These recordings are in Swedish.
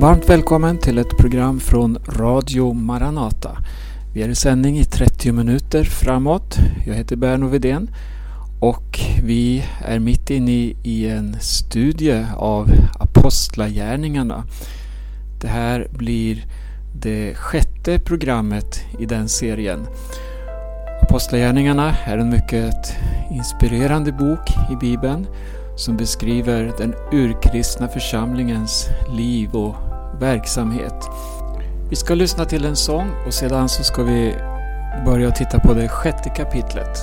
Varmt välkommen till ett program från Radio Maranata. Vi är i sändning i 30 minuter framåt. Jag heter Berno Vedén och vi är mitt inne i en studie av Apostlagärningarna. Det här blir det sjätte programmet i den serien. Apostlagärningarna är en mycket inspirerande bok i Bibeln som beskriver den urkristna församlingens liv och verksamhet. Vi ska lyssna till en sång och sedan så ska vi börja titta på det sjätte kapitlet.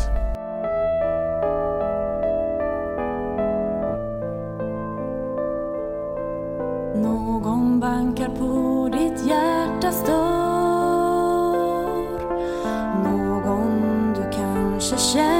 Någon bankar på ditt hjärtas dörr Någon du kanske känner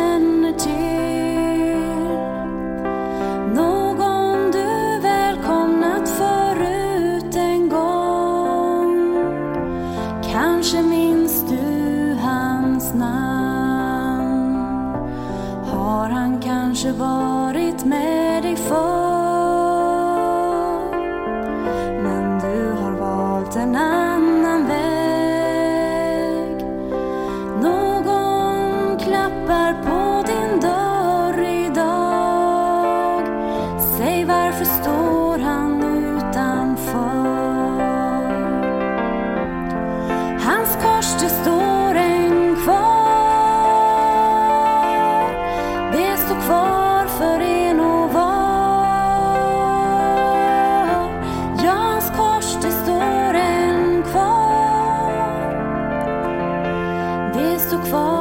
står kvar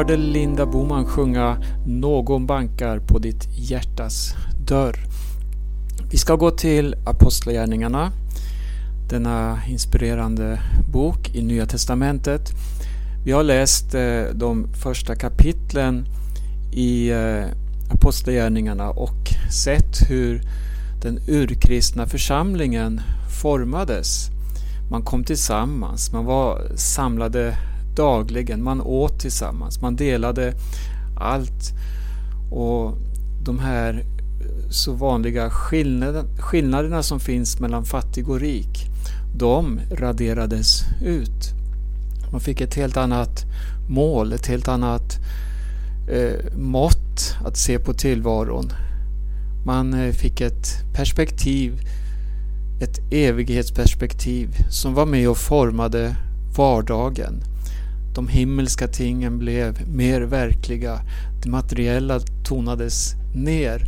hörde Linda Boman sjunga Någon bankar på ditt hjärtas dörr. Vi ska gå till Apostlagärningarna, denna inspirerande bok i Nya Testamentet. Vi har läst eh, de första kapitlen i eh, Apostlagärningarna och sett hur den urkristna församlingen formades. Man kom tillsammans, man var samlade dagligen, man åt tillsammans, man delade allt. Och de här eh, så vanliga skillnaden, skillnaderna som finns mellan fattig och rik, de raderades ut. Man fick ett helt annat mål, ett helt annat eh, mått att se på tillvaron. Man eh, fick ett perspektiv, ett evighetsperspektiv som var med och formade vardagen. De himmelska tingen blev mer verkliga. Det materiella tonades ner.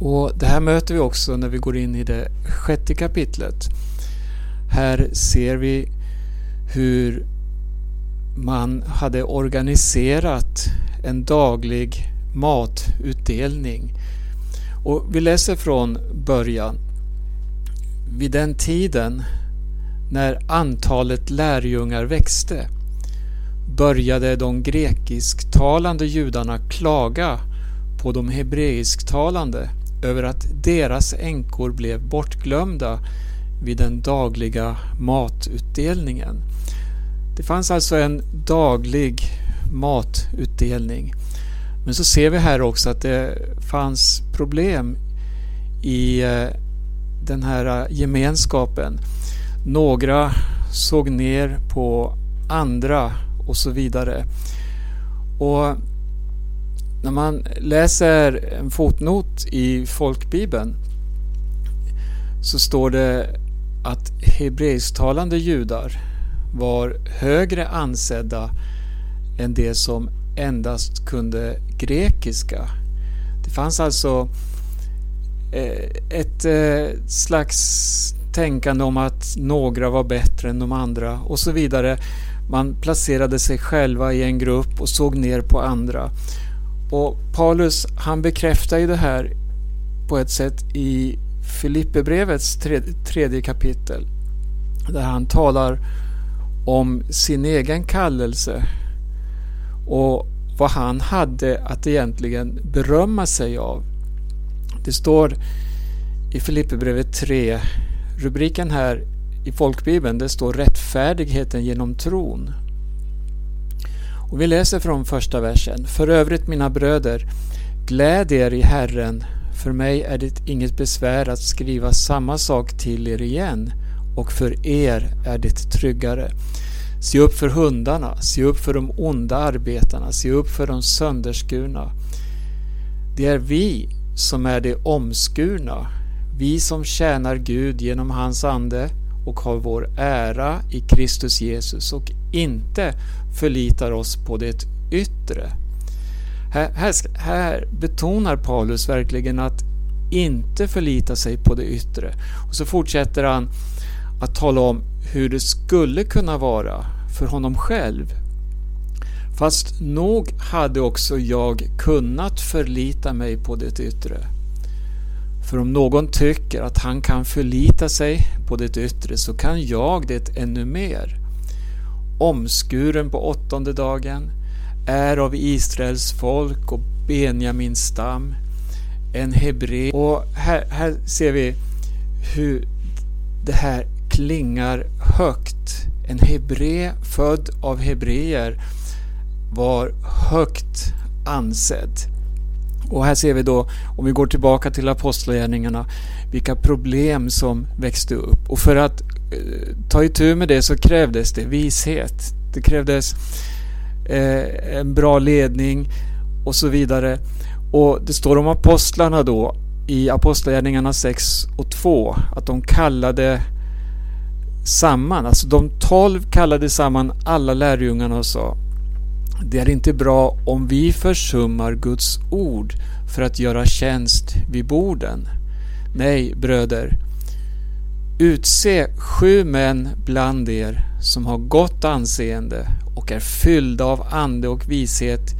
Och Det här möter vi också när vi går in i det sjätte kapitlet. Här ser vi hur man hade organiserat en daglig matutdelning. Och Vi läser från början. Vid den tiden när antalet lärjungar växte började de grekisktalande judarna klaga på de hebreisktalande över att deras änkor blev bortglömda vid den dagliga matutdelningen. Det fanns alltså en daglig matutdelning. Men så ser vi här också att det fanns problem i eh, den här eh, gemenskapen. Några såg ner på andra och så vidare. Och när man läser en fotnot i folkbibeln så står det att hebreisktalande judar var högre ansedda än de som endast kunde grekiska. Det fanns alltså eh, ett eh, slags tänkande om att några var bättre än de andra och så vidare. Man placerade sig själva i en grupp och såg ner på andra. Och Paulus han bekräftar ju det här på ett sätt i Filipperbrevets tredje kapitel där han talar om sin egen kallelse och vad han hade att egentligen berömma sig av. Det står i Filipperbrevet 3, rubriken här i folkbibeln, det står rättfärdigheten genom tron. Och vi läser från första versen. För övrigt mina bröder, gläd er i Herren. För mig är det inget besvär att skriva samma sak till er igen och för er är det tryggare. Se upp för hundarna, se upp för de onda arbetarna, se upp för de sönderskurna. Det är vi som är de omskurna, vi som tjänar Gud genom hans ande och har vår ära i Kristus Jesus och inte förlitar oss på det yttre. Här, här, här, betonar Paulus verkligen att inte förlita sig på det yttre. Och så fortsätter han att tala om hur det skulle kunna vara för honom själv. Fast nog hade också jag kunnat förlita mig på det yttre. För om någon tycker att han kan förlita sig på det yttre så kan jag det ännu mer. Omskuren på åttonde dagen, är av Israels folk och Benjamins stam, en hebre. Och här, här ser vi hur det här klingar högt. En hebre född av hebreer var högt ansedd. Och här ser vi då, om vi går tillbaka till apostlagärningarna, vilka problem som växte upp. Och för att eh, ta itu med det så krävdes det vishet. Det krävdes eh, en bra ledning och så vidare. Och det står om apostlarna då i Apostlagärningarna 6 och 2 att de kallade samman, alltså de tolv kallade samman alla lärjungarna och sa det är inte bra om vi försummar Guds ord för att göra tjänst vid borden. Nej, bröder, utse sju män bland er som har gott anseende och är fyllda av ande och vishet,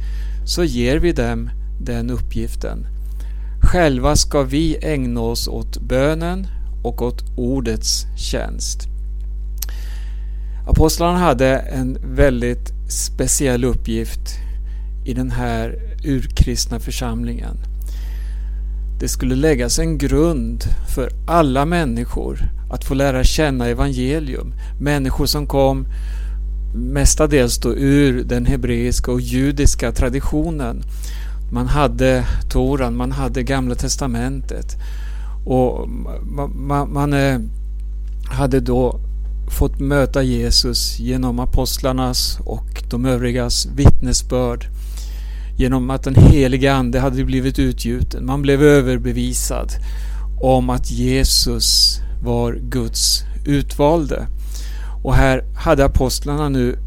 så ger vi dem den uppgiften. Själva ska vi ägna oss åt bönen och åt ordets tjänst. Apostlarna hade en väldigt speciell uppgift i den här urkristna församlingen. Det skulle läggas en grund för alla människor att få lära känna evangelium. Människor som kom mestadels då ur den hebreiska och judiska traditionen. Man hade Toran, man hade Gamla Testamentet och man, man, man hade då fått möta Jesus genom apostlarnas och de övrigas vittnesbörd. Genom att den heliga Ande hade blivit utgjuten. Man blev överbevisad om att Jesus var Guds utvalde. Och här hade apostlarna nu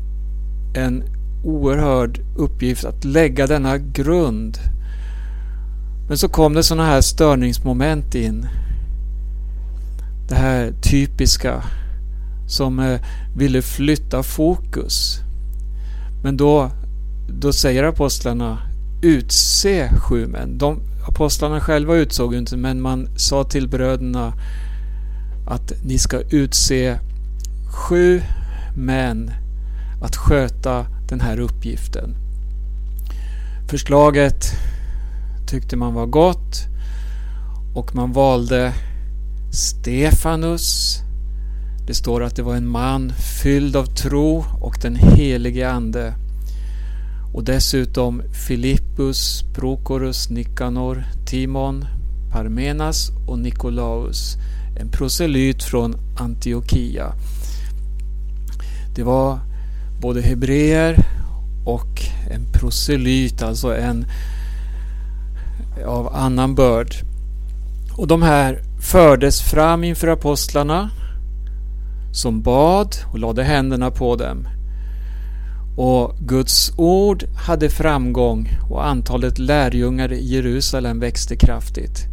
en oerhörd uppgift att lägga denna grund. Men så kom det sådana här störningsmoment in. Det här typiska som eh, ville flytta fokus. Men då, då säger apostlarna utse sju män. De, apostlarna själva utsåg inte men man sa till bröderna att ni ska utse sju män att sköta den här uppgiften. Förslaget tyckte man var gott och man valde Stefanus. Det står att det var en man fylld av tro och den helige Ande. Och dessutom Filippus, Prokorus, Nikanor, Timon, Parmenas och Nikolaus, en proselyt från Antiochia. Det var både hebreer och en proselyt, alltså en av annan börd. Och de här fördes fram inför apostlarna som bad och lade händerna på dem. Och Guds ord hade framgång och antalet lärjungar i Jerusalem växte kraftigt.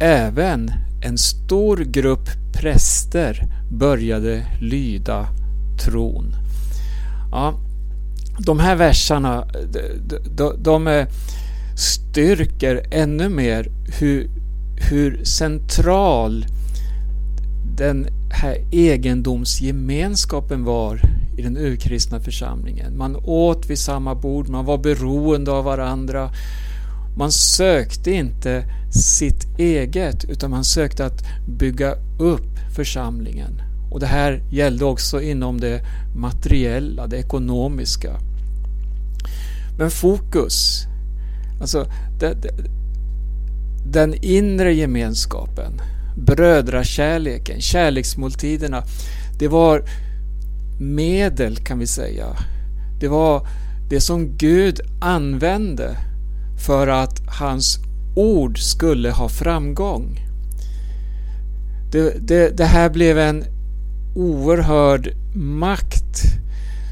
Även en stor grupp präster började lyda tron. Ja, de här versarna de, de, de eh, styrker ännu mer hur, hur central den här egendomsgemenskapen var i den urkristna församlingen. Man åt vid samma bord, man var beroende av varandra. Man sökte inte sitt eget utan man sökte att bygga upp församlingen. Och det här gällde också inom det materiella, det ekonomiska. Men fokus, alltså det, det, den inre gemenskapen, brödrakärleken, kärleksmåltiderna, det var medel kan vi säga. Det var det som Gud använde för att hans ord skulle ha framgång. Det, det, det här blev en oerhörd makt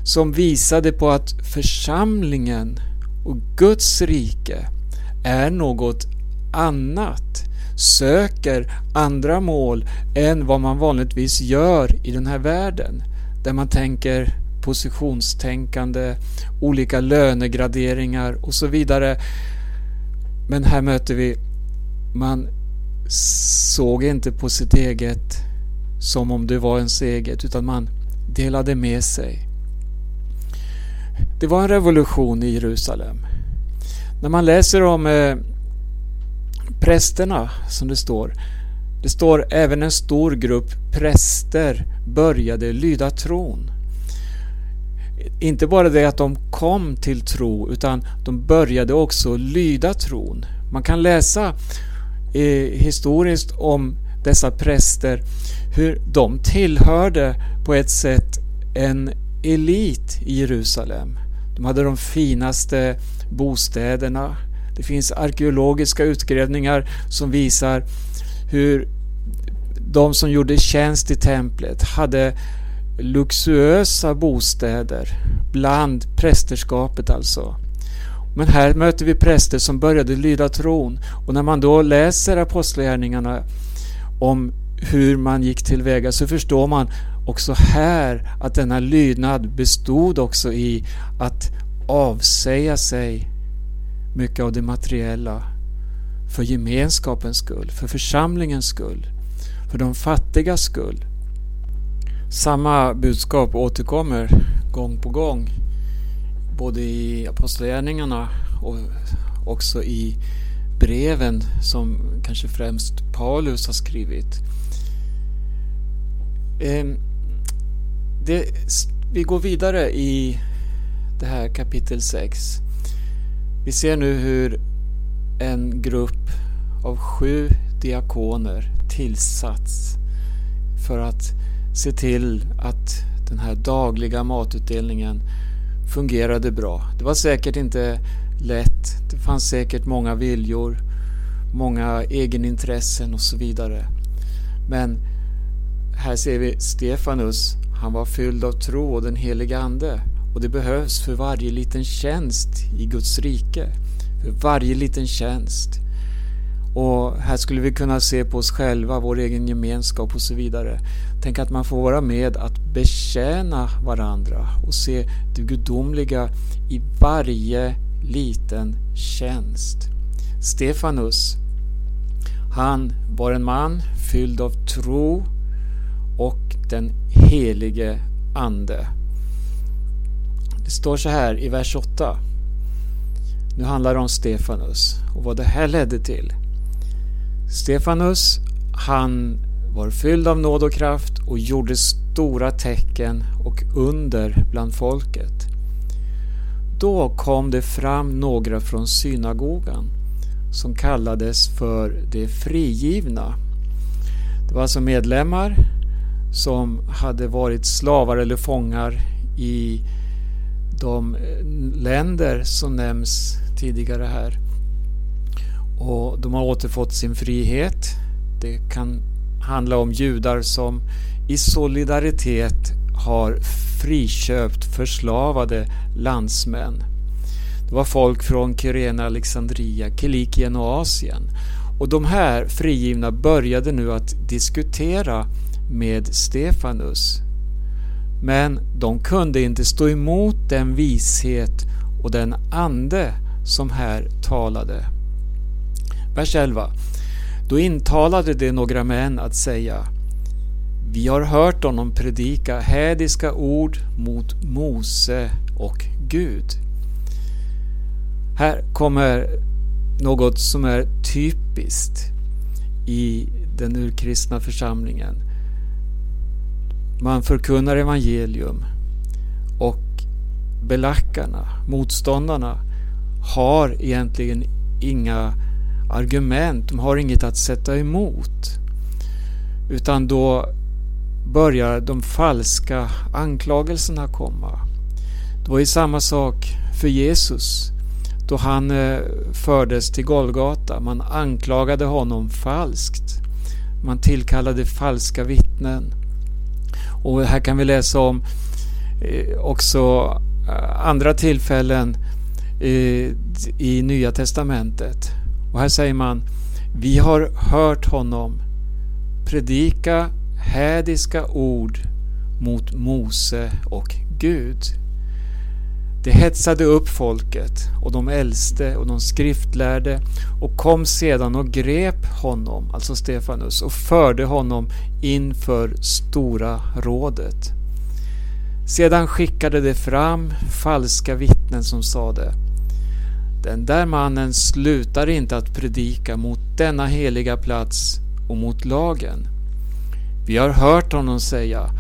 som visade på att församlingen och Guds rike är något annat, söker andra mål än vad man vanligtvis gör i den här världen, där man tänker positionstänkande, olika lönegraderingar och så vidare. Men här möter vi, man såg inte på sitt eget som om det var ens eget, utan man delade med sig. Det var en revolution i Jerusalem. När man läser om eh, prästerna, som det står, det står även en stor grupp präster började lyda tron. Inte bara det att de kom till tro, utan de började också lyda tron. Man kan läsa eh, historiskt om dessa präster hur de tillhörde på ett sätt en elit i Jerusalem. De hade de finaste bostäderna. Det finns arkeologiska utgrävningar som visar hur de som gjorde tjänst i templet hade luxuösa bostäder bland prästerskapet alltså. Men här möter vi präster som började lyda tron och när man då läser apostlagärningarna om hur man gick tillväga så förstår man också här att denna lydnad bestod också i att avsäga sig mycket av det materiella för gemenskapens skull, för församlingens skull, för de fattigas skull. Samma budskap återkommer gång på gång både i Apostlagärningarna och också i breven som kanske främst Paulus har skrivit. Ehm, det, vi går vidare i det här kapitel 6. Vi ser nu hur en grupp av sju diakoner tillsatts för att se till att den här dagliga matutdelningen fungerade bra. Det var säkert inte lätt. Det fanns säkert många viljor, många egenintressen och så vidare. Men här ser vi Stefanus, han var fylld av tro och den heliga Ande. Och det behövs för varje liten tjänst i Guds rike. För varje liten tjänst. Och här skulle vi kunna se på oss själva, vår egen gemenskap och så vidare. Tänk att man får vara med att betjäna varandra och se det gudomliga i varje liten tjänst. Stefanus, han var en man fylld av tro och den helige Ande. Det står så här i vers 8. Nu handlar det om Stefanus och vad det här ledde till. Stefanus, han var fylld av nåd och kraft och gjorde stora tecken och under bland folket. Då kom det fram några från synagogan som kallades för de frigivna. Det var alltså medlemmar som hade varit slavar eller fångar i de eh, länder som nämns tidigare här. Och de har återfått sin frihet. Det kan handla om judar som i solidaritet har friköpt förslavade landsmän. Det var folk från Kyrene, Alexandria, Kilikien och Asien. Och de här frigivna började nu att diskutera med Stefanus. Men de kunde inte stå emot den vishet och den ande som här talade. Vers 11. Då intalade det några män att säga Vi har hört honom predika hädiska ord mot Mose och Gud. Här kommer något som är typiskt i den urkristna församlingen. Man förkunnar evangelium och belackarna, motståndarna, har egentligen inga argument, de har inget att sätta emot. Utan då börjar de falska anklagelserna komma. Det var ju samma sak för Jesus då han eh, fördes till Golgata. Man anklagade honom falskt. Man tillkallade falska vittnen. Och här kan vi läsa om eh, också eh, andra tillfällen eh, i Nya Testamentet. Och här säger man Vi har hört honom predika hädiska ord mot Mose och Gud. Det hetsade upp folket och de äldste och de skriftlärde och kom sedan och grep honom, alltså Stefanus, och förde honom inför Stora rådet. Sedan skickade de fram falska vittnen som sade Den där mannen slutar inte att predika mot denna heliga plats och mot lagen. Vi har hört honom säga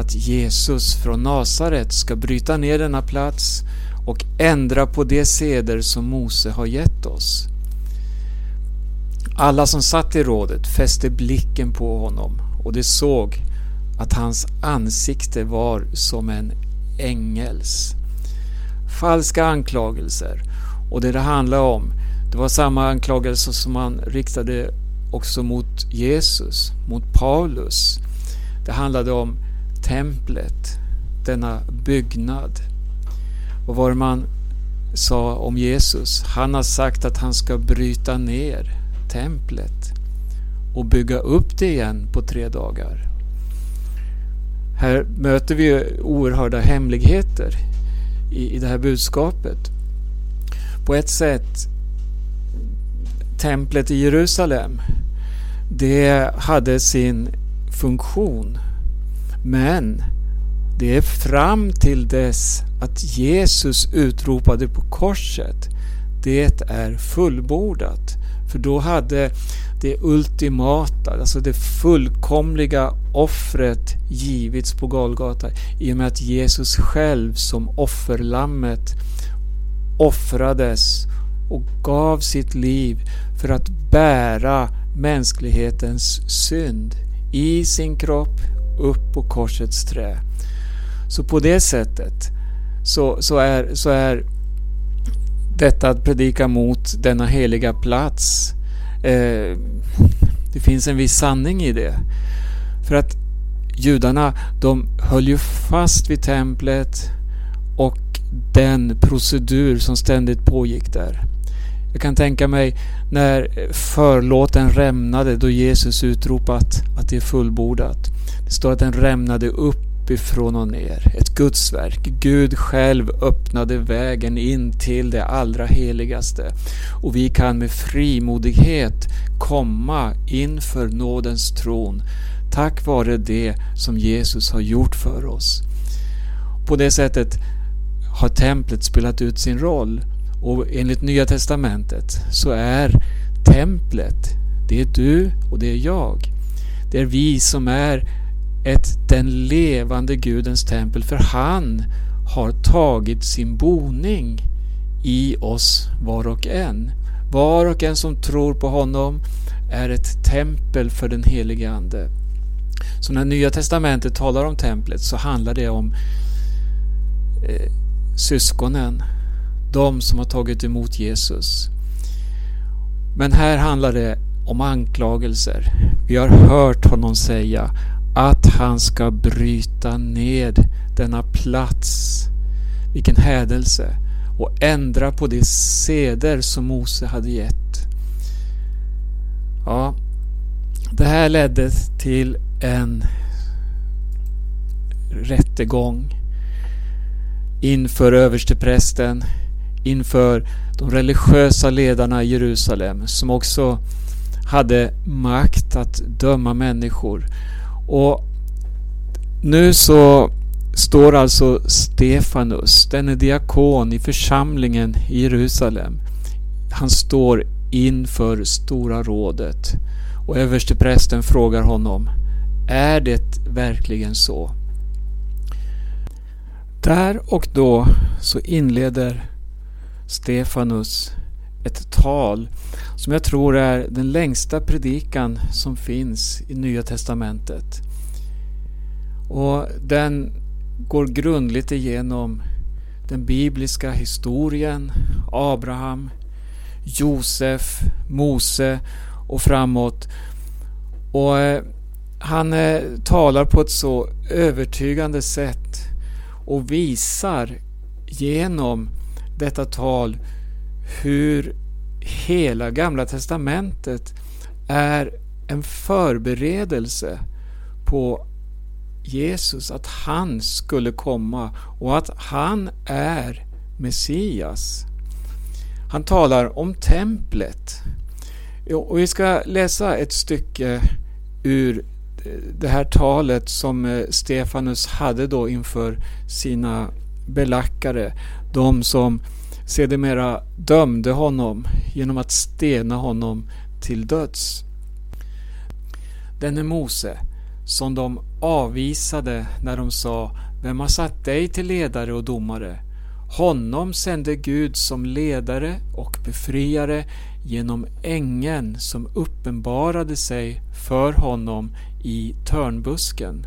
att Jesus från Nasaret ska bryta ner denna plats och ändra på de seder som Mose har gett oss. Alla som satt i rådet fäste blicken på honom och de såg att hans ansikte var som en ängels. Falska anklagelser och det det handlade om det var samma anklagelser som man riktade också mot Jesus, mot Paulus. Det handlade om templet, denna byggnad. Vad var det man sa om Jesus? Han har sagt att han ska bryta ner templet och bygga upp det igen på tre dagar. Här möter vi oerhörda hemligheter i, i det här budskapet. På ett sätt, templet i Jerusalem, det hade sin funktion men det är fram till dess att Jesus utropade på korset Det är fullbordat. För då hade det ultimata, alltså det fullkomliga offret givits på Golgata i och med att Jesus själv som offerlammet offrades och gav sitt liv för att bära mänsklighetens synd i sin kropp upp på korsets trä. Så på det sättet så, så, är, så är detta att predika mot denna heliga plats eh, det finns en viss sanning i det. För att judarna de höll ju fast vid templet och den procedur som ständigt pågick där. Jag kan tänka mig när förlåten rämnade då Jesus utropat att det är fullbordat. Det står att den rämnade uppifrån och ner. Ett gudsverk. Gud själv öppnade vägen in till det allra heligaste. Och vi kan med frimodighet komma inför nådens tron tack vare det som Jesus har gjort för oss. På det sättet har templet spelat ut sin roll. Och enligt Nya Testamentet så är templet, det är du och det är jag. Det är vi som är ett den levande Gudens tempel för han har tagit sin boning i oss var och en. Var och en som tror på honom är ett tempel för den helige Ande. Så när Nya Testamentet talar om templet så handlar det om eh, syskonen, de som har tagit emot Jesus. Men här handlar det om anklagelser. Vi har hört honom säga han ska bryta ned denna plats. Vilken hädelse! Och ändra på de seder som Mose hade gett. Ja, det här ledde till en rättegång inför översteprästen, inför de religiösa ledarna i Jerusalem som också hade makt att döma människor. Och nu så står alltså Stefanus, denne diakon i församlingen i Jerusalem. Han står inför Stora rådet och översteprästen frågar honom Är det verkligen så? Där och då så inleder Stefanus ett tal som jag tror är den längsta predikan som finns i Nya Testamentet. Och den går grundligt igenom den bibliska historien, Abraham, Josef, Mose och framåt. Och eh, han eh, talar på ett så övertygande sätt och visar genom detta tal hur hela Gamla Testamentet är en förberedelse på Jesus, att han skulle komma och att han är Messias. Han talar om templet. Och vi ska läsa ett stycke ur det här talet som eh, Stefanus hade då inför sina belackare. De som sedermera dömde honom genom att stena honom till döds. Denne Mose, som de avvisade när de sa Vem har satt dig till ledare och domare? Honom sände Gud som ledare och befriare genom ängeln som uppenbarade sig för honom i törnbusken.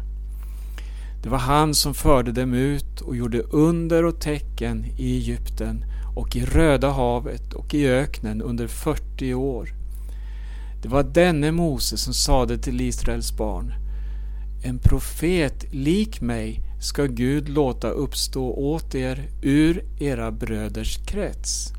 Det var han som förde dem ut och gjorde under och tecken i Egypten och i Röda havet och i öknen under 40 år. Det var denne Mose som sade till Israels barn en profet lik mig ska Gud låta uppstå åt er ur era bröders krets.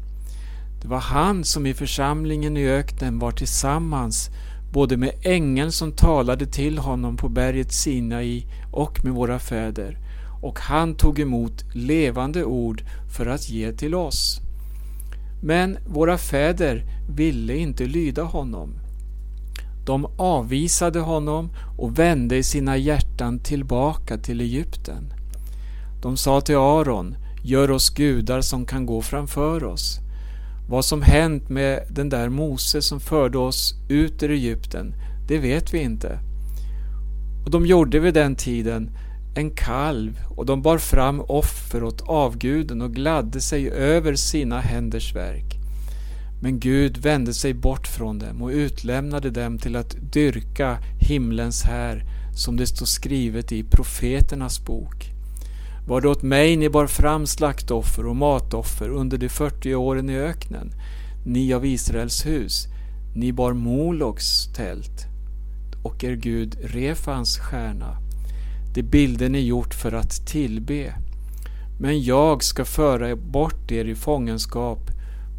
Det var han som i församlingen i öknen var tillsammans både med ängeln som talade till honom på berget Sinai och med våra fäder och han tog emot levande ord för att ge till oss. Men våra fäder ville inte lyda honom. De avvisade honom och vände sina hjärtan tillbaka till Egypten. De sa till Aron, gör oss gudar som kan gå framför oss. Vad som hänt med den där Mose som förde oss ut ur Egypten, det vet vi inte. Och de gjorde vid den tiden en kalv och de bar fram offer åt avguden och gladde sig över sina händers verk. Men Gud vände sig bort från dem och utlämnade dem till att dyrka himlens här som det står skrivet i profeternas bok. Var det åt mig ni bar fram slaktoffer och matoffer under de 40 åren i öknen, ni av Israels hus, ni bar Moloks tält och er Gud Refans stjärna de bilder ni gjort för att tillbe. Men jag ska föra bort er i fångenskap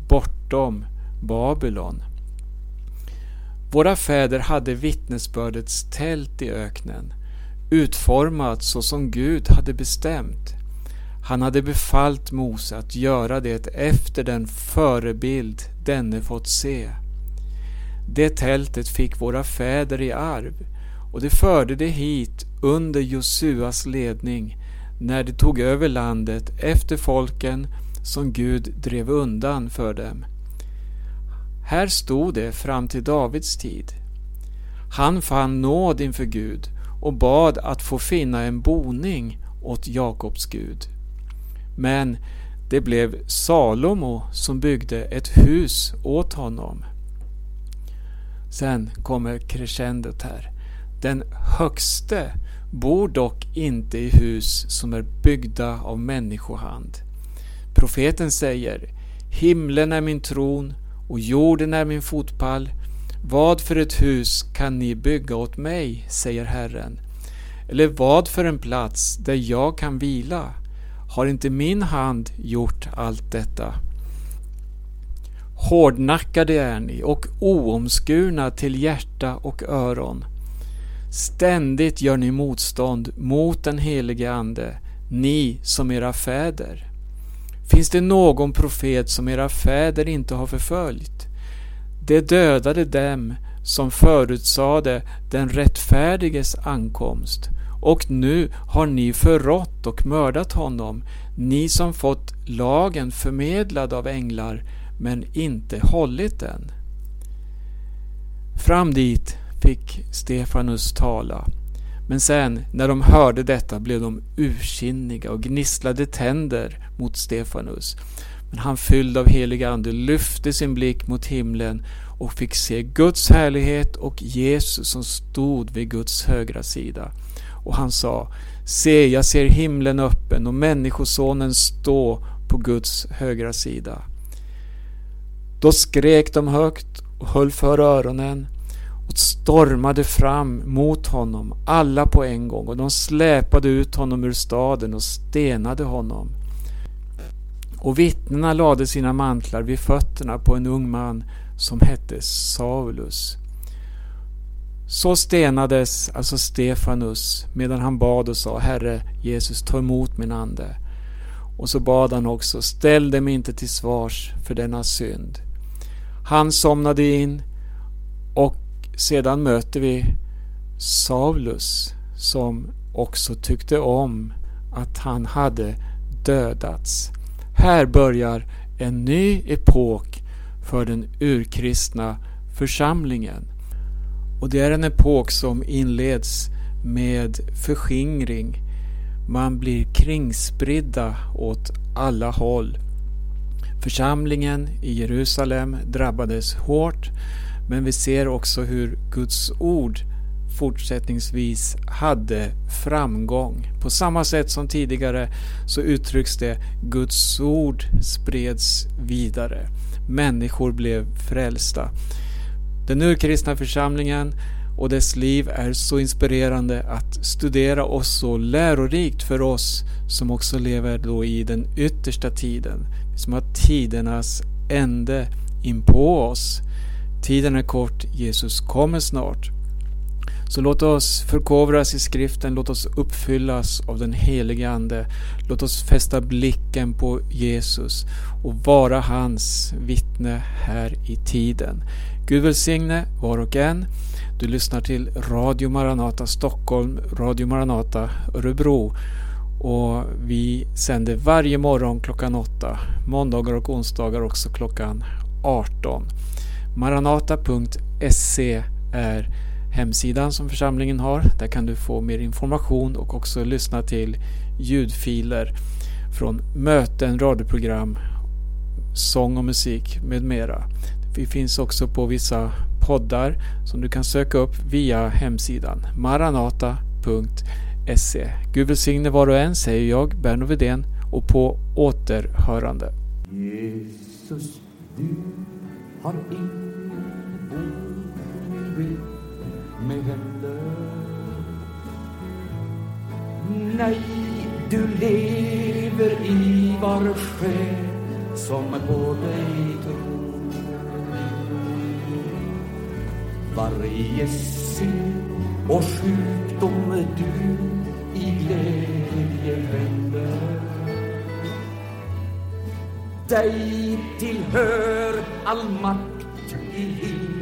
bortom Babylon. Våra fäder hade vittnesbördets tält i öknen, utformat så som Gud hade bestämt. Han hade befallt Mose att göra det efter den förebild denne fått se. Det tältet fick våra fäder i arv och de förde det hit under Josuas ledning när de tog över landet efter folken som Gud drev undan för dem. Här stod det fram till Davids tid. Han fann nåd inför Gud och bad att få finna en boning åt Jakobs Gud. Men det blev Salomo som byggde ett hus åt honom. Sen kommer crescendot här. Den högste bor dock inte i hus som är byggda av människohand. Profeten säger Himlen är min tron och jorden är min fotpall. Vad för ett hus kan ni bygga åt mig, säger Herren. Eller vad för en plats där jag kan vila? Har inte min hand gjort allt detta? Hårdnackade är ni och oomskurna till hjärta och öron. Ständigt gör ni motstånd mot den helige Ande, ni som era fäder. Finns det någon profet som era fäder inte har förföljt? Det dödade dem som förutsade den rättfärdiges ankomst och nu har ni förrått och mördat honom, ni som fått lagen förmedlad av änglar men inte hållit den. Fram dit fick Stefanus tala. Men sen, när de hörde detta, blev de ursinniga och gnisslade tänder mot Stefanus. Men han fylld av helig ande lyfte sin blick mot himlen och fick se Guds härlighet och Jesus som stod vid Guds högra sida. Och han sa, se jag ser himlen öppen och Människosonen stå på Guds högra sida. Då skrek de högt och höll för öronen och stormade fram mot honom, alla på en gång, och de släpade ut honom ur staden och stenade honom. Och vittnena lade sina mantlar vid fötterna på en ung man som hette Saulus. Så stenades alltså Stefanus medan han bad och sa Herre Jesus ta emot min ande. Och så bad han också ställ dem inte till svars för denna synd. Han somnade in sedan möter vi Saulus som också tyckte om att han hade dödats. Här börjar en ny epok för den urkristna församlingen. Och det är en epok som inleds med förskingring. Man blir kringspridda åt alla håll. Församlingen i Jerusalem drabbades hårt men vi ser också hur Guds ord fortsättningsvis hade framgång. På samma sätt som tidigare så uttrycks det Guds ord spreds vidare. Människor blev frälsta. Den urkristna församlingen och dess liv är så inspirerande att studera och så lärorikt för oss som också lever då i den yttersta tiden. Som har tidernas ände in på oss. Tiden är kort, Jesus kommer snart. Så låt oss förkovras i skriften, låt oss uppfyllas av den helige Ande. Låt oss fästa blicken på Jesus och vara hans vittne här i tiden. Gud välsigne var och en. Du lyssnar till Radio Maranata Stockholm, Radio Maranata Örebro och vi sänder varje morgon klockan 8, måndagar och onsdagar också klockan 18. Maranata.se är hemsidan som församlingen har. Där kan du få mer information och också lyssna till ljudfiler från möten, radioprogram, sång och musik med mera. Vi finns också på vissa poddar som du kan söka upp via hemsidan maranata.se. Gud välsigne var och en säger jag, Berno Vedén och på återhörande. Jesus, du har ingen boning med heller Nej, du lever i var själ som på dig tror. Varje synd och sjukdom du i glädje vänder. Dig tillhör all makt i livet